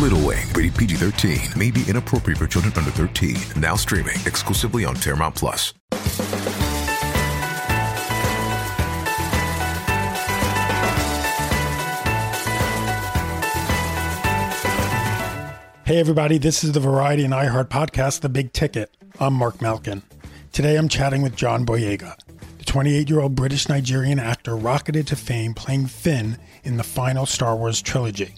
Little Wing, rated PG 13, may be inappropriate for children under 13. Now streaming exclusively on Paramount Plus. Hey, everybody, this is the Variety and iHeart podcast, The Big Ticket. I'm Mark Malkin. Today I'm chatting with John Boyega. The 28 year old British Nigerian actor rocketed to fame playing Finn in the final Star Wars trilogy.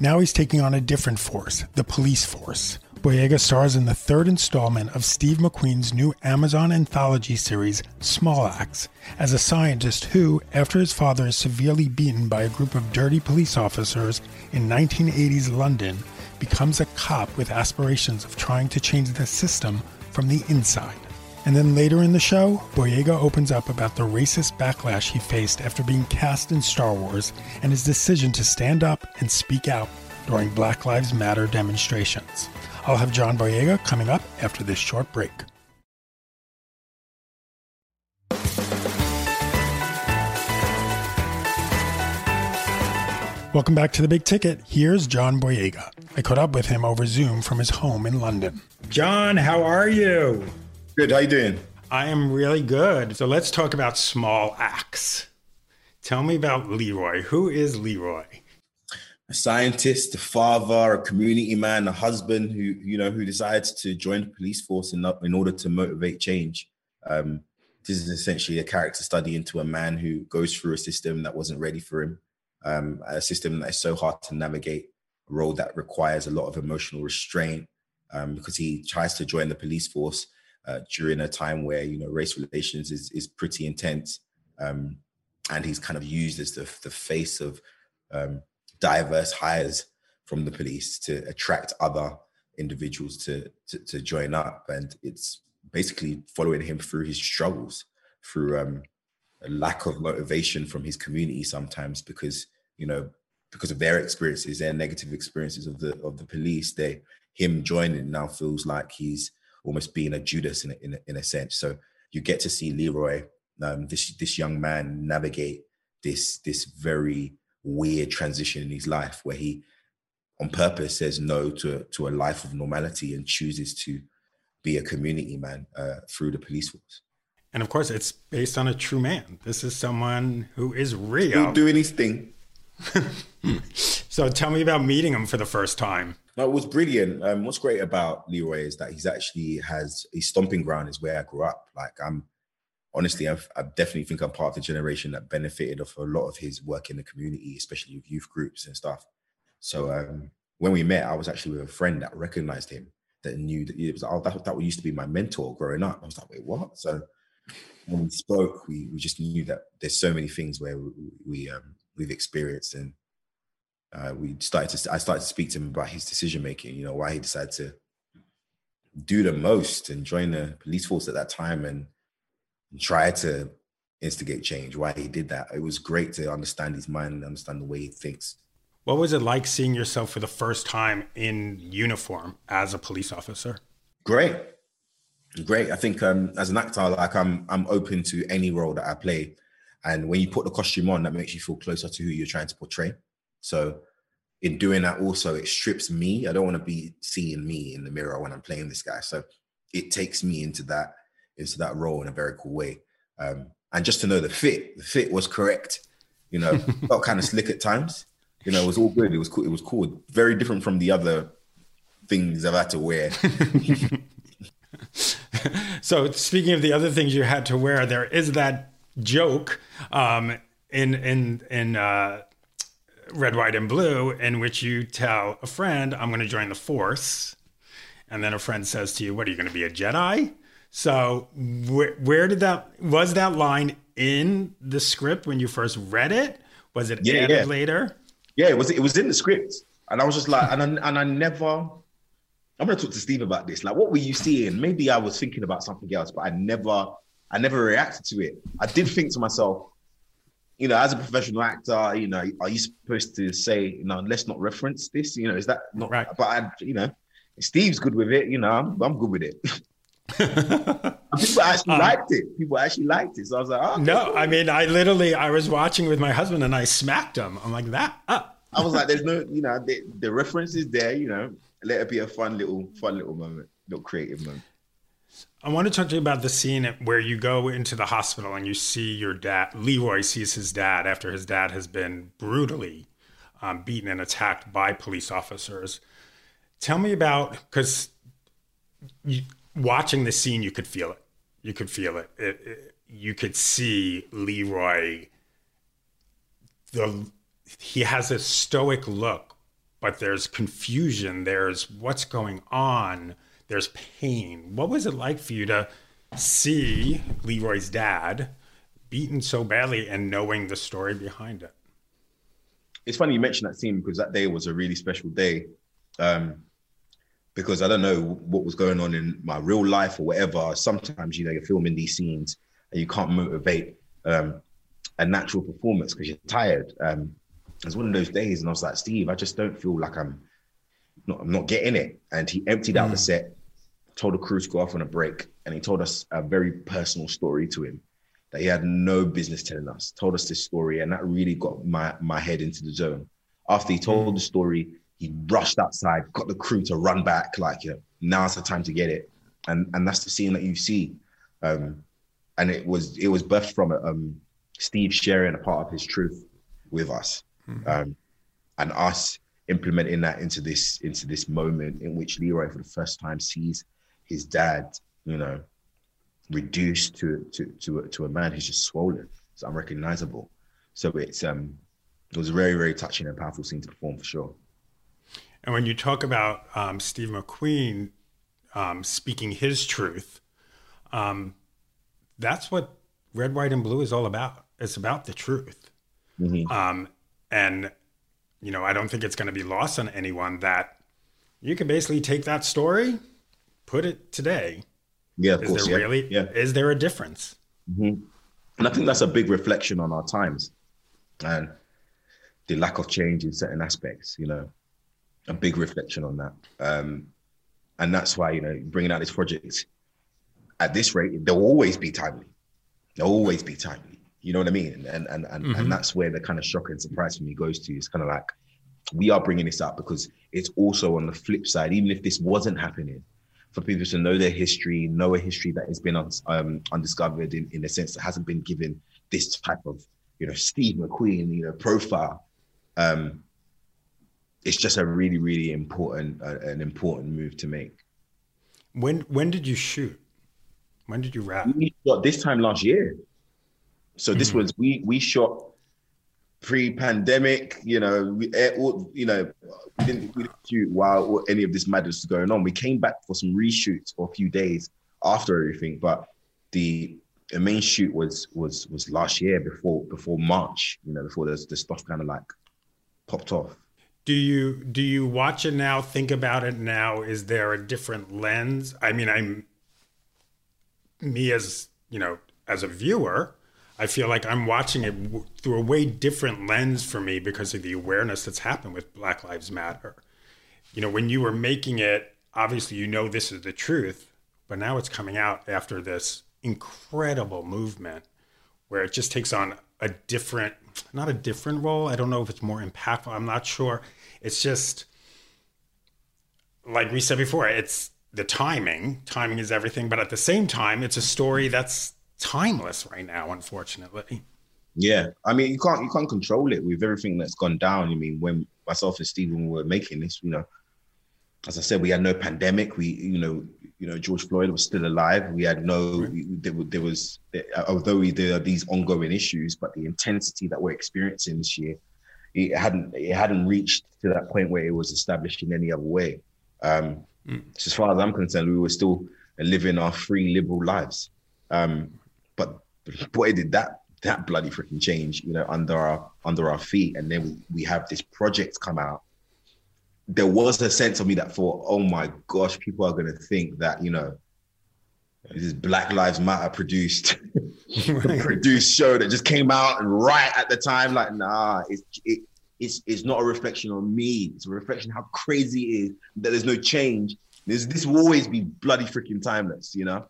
Now he's taking on a different force, the police force. Boyega stars in the third installment of Steve McQueen's new Amazon anthology series, Small Axe, as a scientist who, after his father is severely beaten by a group of dirty police officers in 1980s London, becomes a cop with aspirations of trying to change the system from the inside. And then later in the show, Boyega opens up about the racist backlash he faced after being cast in Star Wars and his decision to stand up and speak out during Black Lives Matter demonstrations. I'll have John Boyega coming up after this short break. Welcome back to the Big Ticket. Here's John Boyega. I caught up with him over Zoom from his home in London. John, how are you? Good. How you doing? I am really good. So let's talk about Small Axe. Tell me about Leroy. Who is Leroy? A scientist, a father, a community man, a husband who you know who decides to join the police force in, in order to motivate change. Um, this is essentially a character study into a man who goes through a system that wasn't ready for him, um, a system that is so hard to navigate, a role that requires a lot of emotional restraint, um, because he tries to join the police force uh, during a time where you know race relations is is pretty intense, um, and he's kind of used as the the face of um, diverse hires from the police to attract other individuals to, to to join up, and it's basically following him through his struggles, through um, a lack of motivation from his community sometimes because you know because of their experiences, their negative experiences of the of the police, they him joining now feels like he's almost being a Judas in a, in a, in a sense. So you get to see Leroy, um, this this young man, navigate this this very weird transition in his life where he, on purpose, says no to to a life of normality and chooses to be a community man uh, through the police force. And of course, it's based on a true man. This is someone who is real. Still doing his thing. so tell me about meeting him for the first time. No, it was brilliant. Um, what's great about Leroy is that he's actually has his stomping ground is where I grew up. Like I'm honestly, I've, I definitely think I'm part of the generation that benefited of a lot of his work in the community, especially with youth groups and stuff. So um, when we met, I was actually with a friend that recognized him, that knew that it was oh, that, that used to be my mentor growing up. I was like, wait, what? So when we spoke, we, we just knew that there's so many things where we, we um, we've experienced and uh, we started to I started to speak to him about his decision making. You know why he decided to do the most and join the police force at that time and, and try to instigate change. Why he did that. It was great to understand his mind and understand the way he thinks. What was it like seeing yourself for the first time in uniform as a police officer? Great, great. I think um, as an actor, like I'm I'm open to any role that I play, and when you put the costume on, that makes you feel closer to who you're trying to portray. So in doing that also it strips me. I don't want to be seeing me in the mirror when i'm playing this guy. So it takes me into that into that role in a very cool way. Um, and just to know the fit the fit was correct. You know felt kind of slick at times. You know it was all good. It was cool it was cool. Very different from the other things i've had to wear. So speaking of the other things you had to wear there is that joke um, in in in uh, red, white, and blue, in which you tell a friend, I'm going to join the Force. And then a friend says to you, What are you going to be a Jedi? So, wh- where did that, was that line in the script when you first read it? Was it yeah, added yeah. later? Yeah, it was, it was in the script. And I was just like, and I, and I never I'm gonna talk to Steve about this. Like, what were you seeing? Maybe I was thinking about something else, but I never, I never reacted to it. I did think to myself, you know, as a professional actor, you know, are you supposed to say, you know, let's not reference this? You know, is that not Right. But I, you know, Steve's good with it. You know, I'm, I'm good with it. People actually Um, liked it. People actually liked it. So I was like, oh, No, I mean, I literally, I was watching with my husband and I smacked him. I'm like, that, ah. I was like, there's no, you know, the, the reference is there. You know, let it be a fun little, fun little moment, little creative moment. I want to talk to you about the scene where you go into the hospital and you see your dad. Leroy sees his dad after his dad has been brutally um, beaten and attacked by police officers. Tell me about because watching the scene, you could feel it. You could feel it. It- it- You could see Leroy. The he has a stoic look, but there's confusion. There's what's going on. There's pain. What was it like for you to see Leroy's dad beaten so badly and knowing the story behind it? it's funny you mentioned that scene because that day was a really special day. Um, because I don't know what was going on in my real life or whatever. Sometimes you know you're filming these scenes and you can't motivate um, a natural performance because you're tired. Um, it was one of those days, and I was like, Steve, I just don't feel like I'm not, I'm not getting it. And he emptied out the set, told the crew to go off on a break, and he told us a very personal story to him that he had no business telling us. Told us this story, and that really got my my head into the zone. After he told the story, he rushed outside, got the crew to run back, like you know, now's the time to get it, and and that's the scene that you see, um, and it was it was birthed from um, Steve sharing a part of his truth with us, um, and us implementing that into this into this moment in which Leroy for the first time sees his dad, you know, reduced to to to a, to a man who's just swollen, it's unrecognizable. So it's um it was a very very touching and powerful scene to perform for sure. And when you talk about um, Steve McQueen um, speaking his truth, um, that's what Red, White, and Blue is all about. It's about the truth. Um, and, you know, I don't think it's going to be lost on anyone that you can basically take that story, put it today. Yeah, of Is course. there yeah. really, Yeah. is there a difference? And I think that's a big reflection on our times and the lack of change in certain aspects, you know, a big reflection on that. Um, and that's why, you know, bringing out this project at this rate, they'll always be timely. They'll always be timely. You know what I mean? And and and, and that's where the kind of shock and surprise for me goes to. It's kind of like we are bringing this up because it's also on the flip side, even if this wasn't happening, for people to know their history, know a history that has been um, undiscovered in, in a sense that hasn't been given this type of, you know, Steve McQueen, you know, profile. Um, it's just a really, really important, uh, an important move to make. When, when did you shoot? When did you wrap? We shot this time last year. So this was we we shot pre-pandemic. You know, we, eh, you know, we didn't, we didn't shoot while any of this madness was going on. We came back for some reshoots for a few days after everything, but the the main shoot was was was last year before before March. You know, before the the stuff kind of like popped off. Do you do you watch it now? Think about it now. Is there a different lens? I mean, I'm me as you know as a viewer. I feel like I'm watching it w- through a way different lens for me because of the awareness that's happened with Black Lives Matter. You know, when you were making it, obviously you know this is the truth, but now it's coming out after this incredible movement where it just takes on a different not a different role. I don't know if it's more impactful. I'm not sure. It's just like we said before it's the timing. Timing is everything but at the same time it's a story that's timeless right now unfortunately Yeah, I mean, you can't you can't control it with everything that's gone down. I mean, when myself and Stephen were making this, you know, as I said, we had no pandemic. We, you know, you know, George Floyd was still alive. We had no, we, there, there was, although we, there are these ongoing issues, but the intensity that we're experiencing this year, it hadn't it hadn't reached to that point where it was established in any other way. Um, so as far as I'm concerned, we were still living our free liberal lives. Um, boy, did that that bloody freaking change, you know, under our under our feet. And then we, we have this project come out there was a sense of me that thought, oh my gosh, people are going to think that you know this is Black Lives Matter produced right. produced show that just came out and right at the time. Like, nah, it's it, it's it's not a reflection on me. It's a reflection how crazy it is that there's no change. There's, this will always be bloody freaking timeless, you know.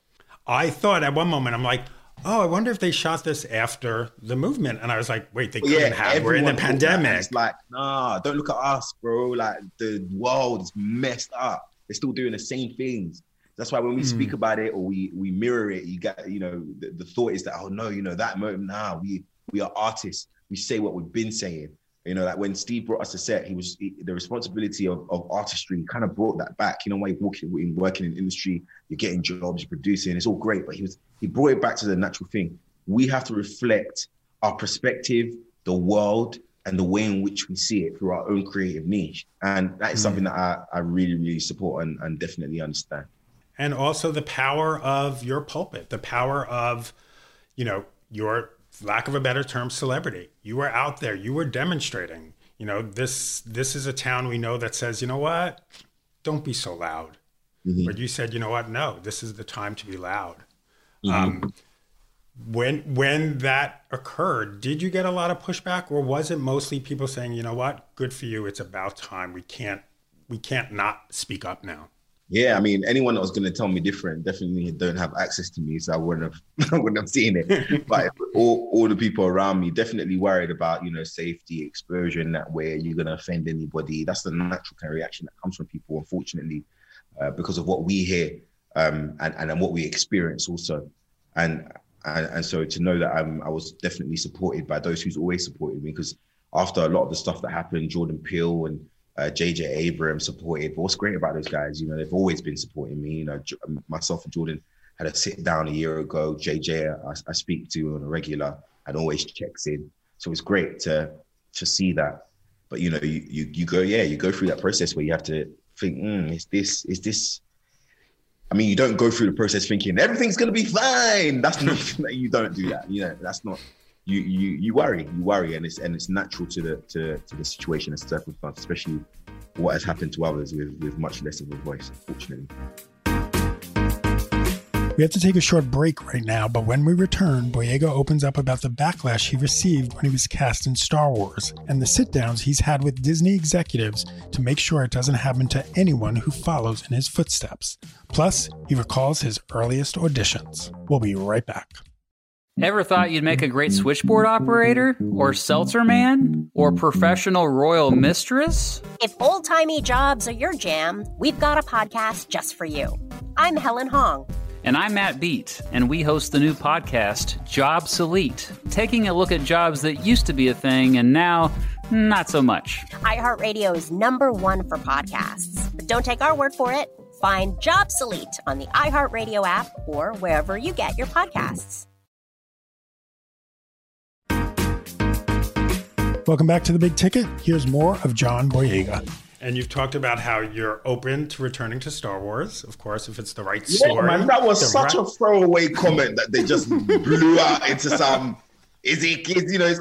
I thought at one moment, I'm like, oh, I wonder if they shot this after the movement. And I was like, wait, they couldn't yeah, have. We're in the pandemic. It's like, nah, don't look at us, bro. Like the world is messed up. They're still doing the same things. That's why when we mm. speak about it or we we mirror it, you get, you know, the, the thought is that, oh no, you know, that moment, nah, we we are artists. We say what we've been saying. You know, like when Steve brought us a set, he was he, the responsibility of, of artistry kind of brought that back. You know, when you're working, working in industry, you're getting jobs, you're producing, it's all great. But he was he brought it back to the natural thing. We have to reflect our perspective, the world, and the way in which we see it through our own creative niche. And that is mm. something that I, I really, really support and, and definitely understand. And also the power of your pulpit, the power of, you know, your lack of a better term, celebrity. You were out there, you were demonstrating. You know, this this is a town we know that says, you know what, don't be so loud. Mm-hmm. But you said, you know what, no, this is the time to be loud. Mm-hmm. Um, when when that occurred, did you get a lot of pushback, or was it mostly people saying, you know what, good for you, it's about time. We can't we can't not speak up now. Yeah, I mean, anyone that was going to tell me different definitely don't have access to me, so I wouldn't have, I wouldn't have seen it. but all, all the people around me definitely worried about, you know, safety, exposure in that way. You're going to offend anybody. That's the natural kind of reaction that comes from people, unfortunately, uh, because of what we hear um, and and what we experience also. And and, and so to know that I'm, I was definitely supported by those who's always supported me, because after a lot of the stuff that happened, Jordan Peele and uh, JJ Abrams supported. But what's great about those guys, you know, they've always been supporting me. You know, um, myself and Jordan had a sit down a year ago. JJ, I, I speak to on a regular and always checks in. So it's great to to see that. But you know, you you, you go, yeah, you go through that process where you have to think, mm, is this is this I mean, you don't go through the process thinking everything's gonna be fine. That's not you don't do that. You know, that's not you you you worry, you worry, and it's and it's natural to the to, to the situation and circumstance, especially what has happened to others with with much less of a voice, unfortunately. We have to take a short break right now, but when we return, Boyega opens up about the backlash he received when he was cast in Star Wars and the sit downs he's had with Disney executives to make sure it doesn't happen to anyone who follows in his footsteps. Plus, he recalls his earliest auditions. We'll be right back. Ever thought you'd make a great switchboard operator? Or seltzer man? Or professional royal mistress? If old timey jobs are your jam, we've got a podcast just for you. I'm Helen Hong. And I'm Matt Beat, and we host the new podcast, Jobsolete, taking a look at jobs that used to be a thing and now not so much. iHeartRadio is number one for podcasts. But don't take our word for it. Find Jobsolete on the iHeartRadio app or wherever you get your podcasts. Welcome back to the Big Ticket. Here's more of John Boyega. And you've talked about how you're open to returning to Star Wars, of course, if it's the right story. Man, that was such right... a throwaway comment that they just blew out into some. Is it kids? You know, it's,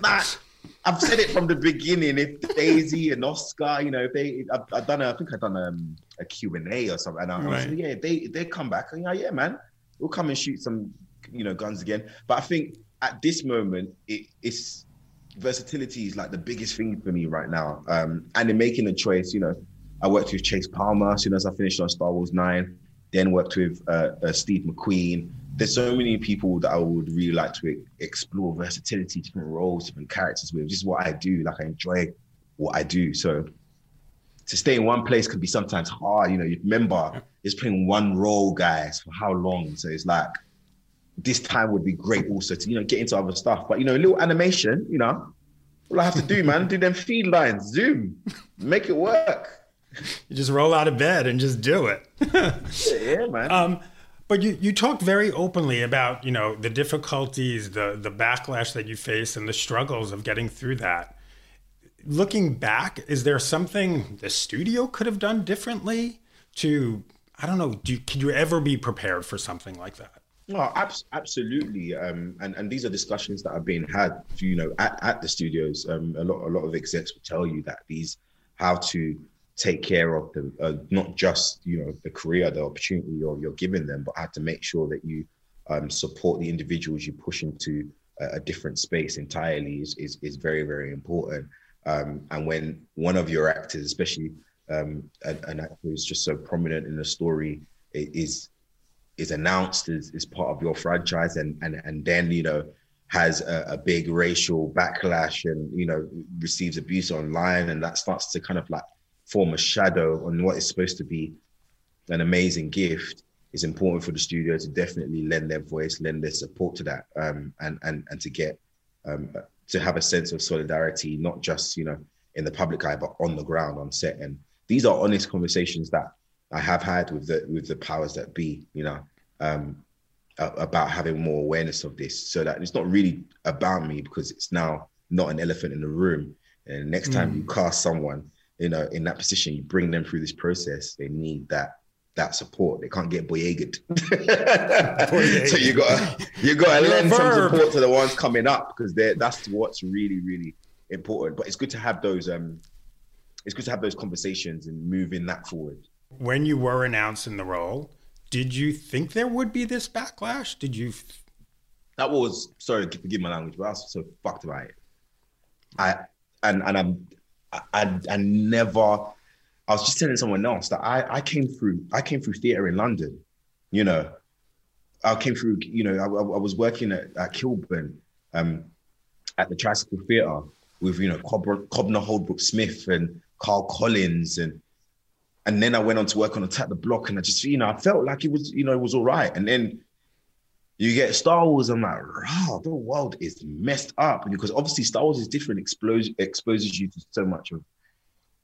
nah, I've said it from the beginning. If Daisy and Oscar, you know, if they, I've, I've done, a, I think I've done um, a, a Q and A or something. And I, right. yeah, they they come back, and you know, yeah, man, we'll come and shoot some, you know, guns again. But I think at this moment, it, it's versatility is like the biggest thing for me right now. Um, and in making a choice, you know, I worked with Chase Palmer as soon as I finished on Star Wars Nine. Then worked with uh, uh, Steve McQueen. There's so many people that I would really like to explore versatility, different roles, different characters with. This is what I do. Like I enjoy what I do. So to stay in one place could be sometimes hard. You know, you remember just playing one role, guys, for how long? So it's like this time would be great also to you know get into other stuff. But you know, a little animation, you know, all I have to do, man, do them feed lines, zoom, make it work. You just roll out of bed and just do it. yeah, man. Um, but you, you talked very openly about you know the difficulties, the the backlash that you face, and the struggles of getting through that. Looking back, is there something the studio could have done differently to I don't know? Do could you ever be prepared for something like that? No, absolutely. Um, and and these are discussions that are being had, you know, at, at the studios. Um, a lot a lot of execs will tell you that these how to take care of the uh, not just you know the career, the opportunity you're you're giving them, but had to make sure that you um, support the individuals you push into a, a different space entirely is is, is very very important. Um, and when one of your actors, especially um, an, an actor who's just so prominent in the story, is is announced as, as part of your franchise, and and and then you know has a, a, big racial backlash and you know receives abuse online and that starts to kind of like form a shadow on what is supposed to be an amazing gift it's important for the studio to definitely lend their voice lend their support to that um, and and and to get um, to have a sense of solidarity not just you know in the public eye but on the ground on set. And these are honest conversations that i have had with the with the powers that be you know um, about having more awareness of this so that it's not really about me because it's now not an elephant in the room. And next time mm. you cast someone you know in that position you bring them through this process they need that that support. They can't get boyegaed so you got you got to lend some support to the ones coming up because that's what's really really important. But it's good to have those um it's good to have those conversations and moving that forward when you were announced in the role did you think there would be this backlash? Did you? That was sorry, forgive my language, but I was so fucked about it. I and and I'm I I never. I was just telling someone else that I I came through I came through theatre in London, you know. I came through, you know, I, I was working at, at Kilburn, um, at the Tricycle Theatre with, you know, Cob- Kobna Holdbrook Smith and Karl Collins and and then I went on to work on Attack the Block, and I just, you know, I felt like it was, you know, it was all right. And then you get Star Wars, I'm like, wow, the world is messed up. because obviously Star Wars is different, expose, exposes you to so much of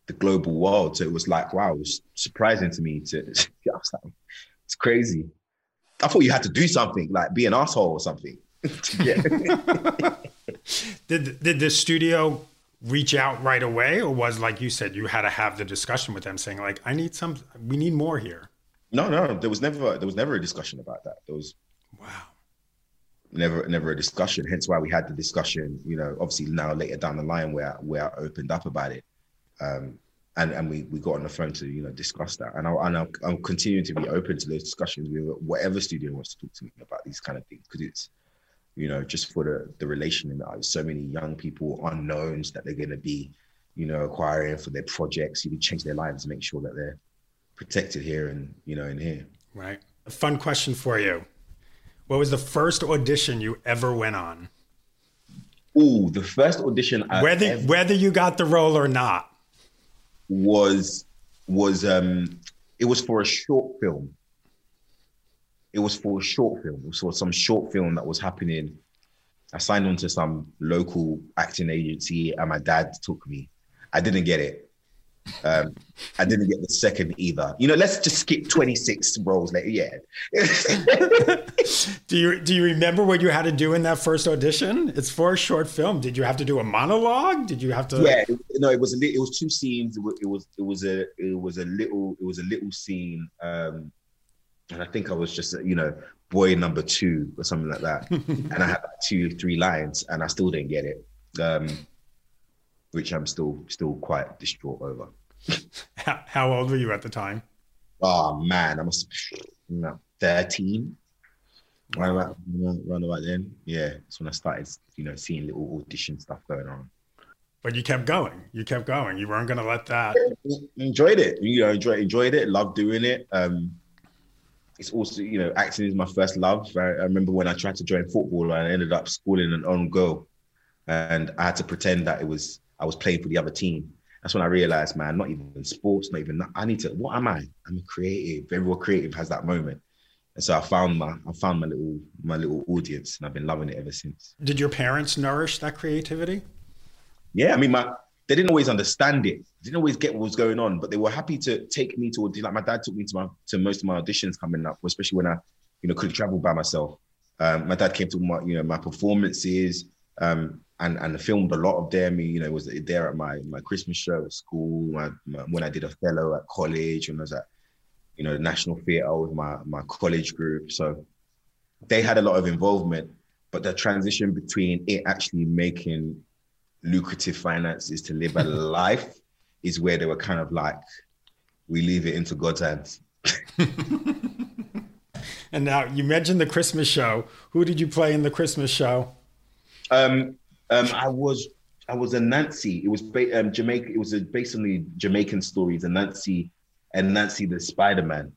the global world. So it was like, wow, it was surprising to me to, I was like, it's crazy. I thought you had to do something, like be an asshole or something. did did the studio reach out right away or was like you said you had to have the discussion with them saying like i need some we need more here no no there was never there was never a discussion about that. There was wow. never never a discussion. Hence why we had the discussion you know obviously now later down the line where where i opened up about it. Um and and we we got on the phone to you know discuss that. And, I, and I'm, I'm continuing to be open to those discussions with whatever studio wants to talk to me about these kind of things because it's you know, just for the the relation and there's so many young people unknowns that they're going to be, you know, acquiring for their projects. You can change their lives and make sure that they're protected here and you know in here. Right. A fun question for you. What was the first audition you ever went on? Ooh, the first audition I whether whether you got the role or not was was um it was for a short film it was for a short film. It was for some short film that was happening. I signed on to some local acting agency, and my dad took me. I didn't get it. Um, I didn't get the second either. You know, let's just skip 26 roles later. Yeah. do you do you remember what you had to do in that first audition? It's for a short film. Did you have to do a monologue? Did you have to? Yeah, no, it was a it was two scenes. It was it was, it was a it was a little it was a little scene. Um, and I think I was just you know boy number two or something like that, and I had like two three lines, and I still didn't get it, um, which I'm still still quite distraught over. how, how old were you at the time? Oh man, I must you know, thirteen. Right about, right about then, yeah, that's when I started, you know, seeing little audition stuff going on. But you kept going. You kept going. You weren't going to let that. Enjoyed it. You know, enjoyed enjoyed it. Loved doing it. Um, it's also you know acting is my first love. I, I, remember when I tried to join football, I ended up schooling an own goal, and I had to pretend that it was I was playing for the other team. That's when I realized, man, not even sports, not even I need to. What am I? I'm a creative. Everyone creative has that moment, and so I found my I found my little my little audience, and I've been loving it ever since. Did your parents nourish that creativity? Yeah, I mean, my they didn't always understand it. Didn't always get what was going on, but they were happy to take me to. Like my dad took me to my to most of my auditions coming up, especially when I, you know, couldn't travel by myself. Um, my dad came to my, you know, my performances, um, and and filmed a lot of them. You know, was there at my my Christmas show at school, my, my, when I did Othello at college, when I was at, you know, the National Theatre with my my college group. So they had a lot of involvement, but the transition between it actually making lucrative finances to live a life is where they were kind of like, we leave it into God's hands. And now you mentioned the Christmas show. Who did you play in the Christmas show? Um, um, I was I was Anansi. It was ba- um, Jamaica. It was a, based on the Jamaican stories. Anansi and Nancy the Spider Man.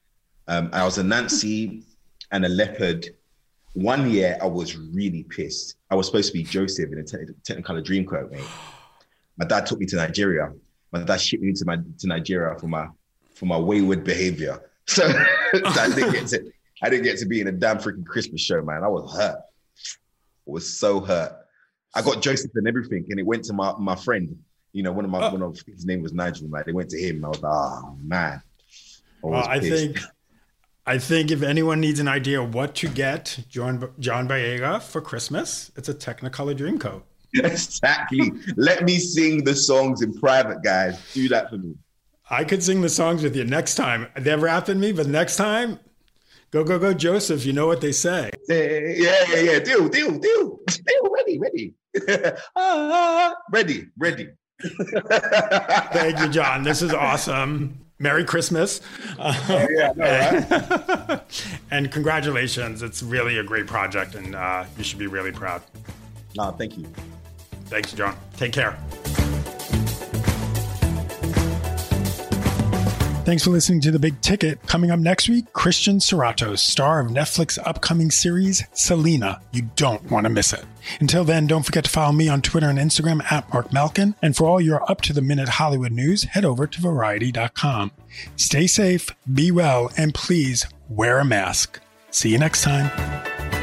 Um, I was Anansi and a leopard. One year I was really pissed. I was supposed to be Joseph in a te- Technicolor Dreamcoat, mate. My dad took me to Nigeria. My dad shipped me to my to Nigeria for my for my wayward behavior. So I didn't get to I didn't get to be in a damn freaking Christmas show, man. I was hurt. I was so hurt. I got Joseph and everything, and it went to my my friend. You know, one of my oh. one of his name was Nigel. Like they went to him. And I was like, oh man. I, Well, I think I think if anyone needs an idea what to get John John Boyega for Christmas, it's a Technicolor Dreamcoat. exactly. Let me sing the songs in private, guys. Do that for me. I could sing the songs with you next time. They're rapping me, but next time, go go go, Joseph. You know what they say. Yeah, yeah, yeah. Deal, deal, deal. Deal. Ready, ready. ah, ready, ready. Thank you, John. This is awesome. Merry Christmas. Uh, yeah, know, right? and congratulations. It's really a great project, and uh, you should be really proud. No, thank you. Thanks, John. Take care. Thanks for listening to The Big Ticket. Coming up next week, Christian Serratos, star of Netflix upcoming series Selena. You don't want to miss it. Until then, don't forget to follow me on Twitter and Instagram at Mark Malkin. And for all your up to the minute Hollywood news, head over to variety.com. Stay safe, be well, and please wear a mask. See you next time.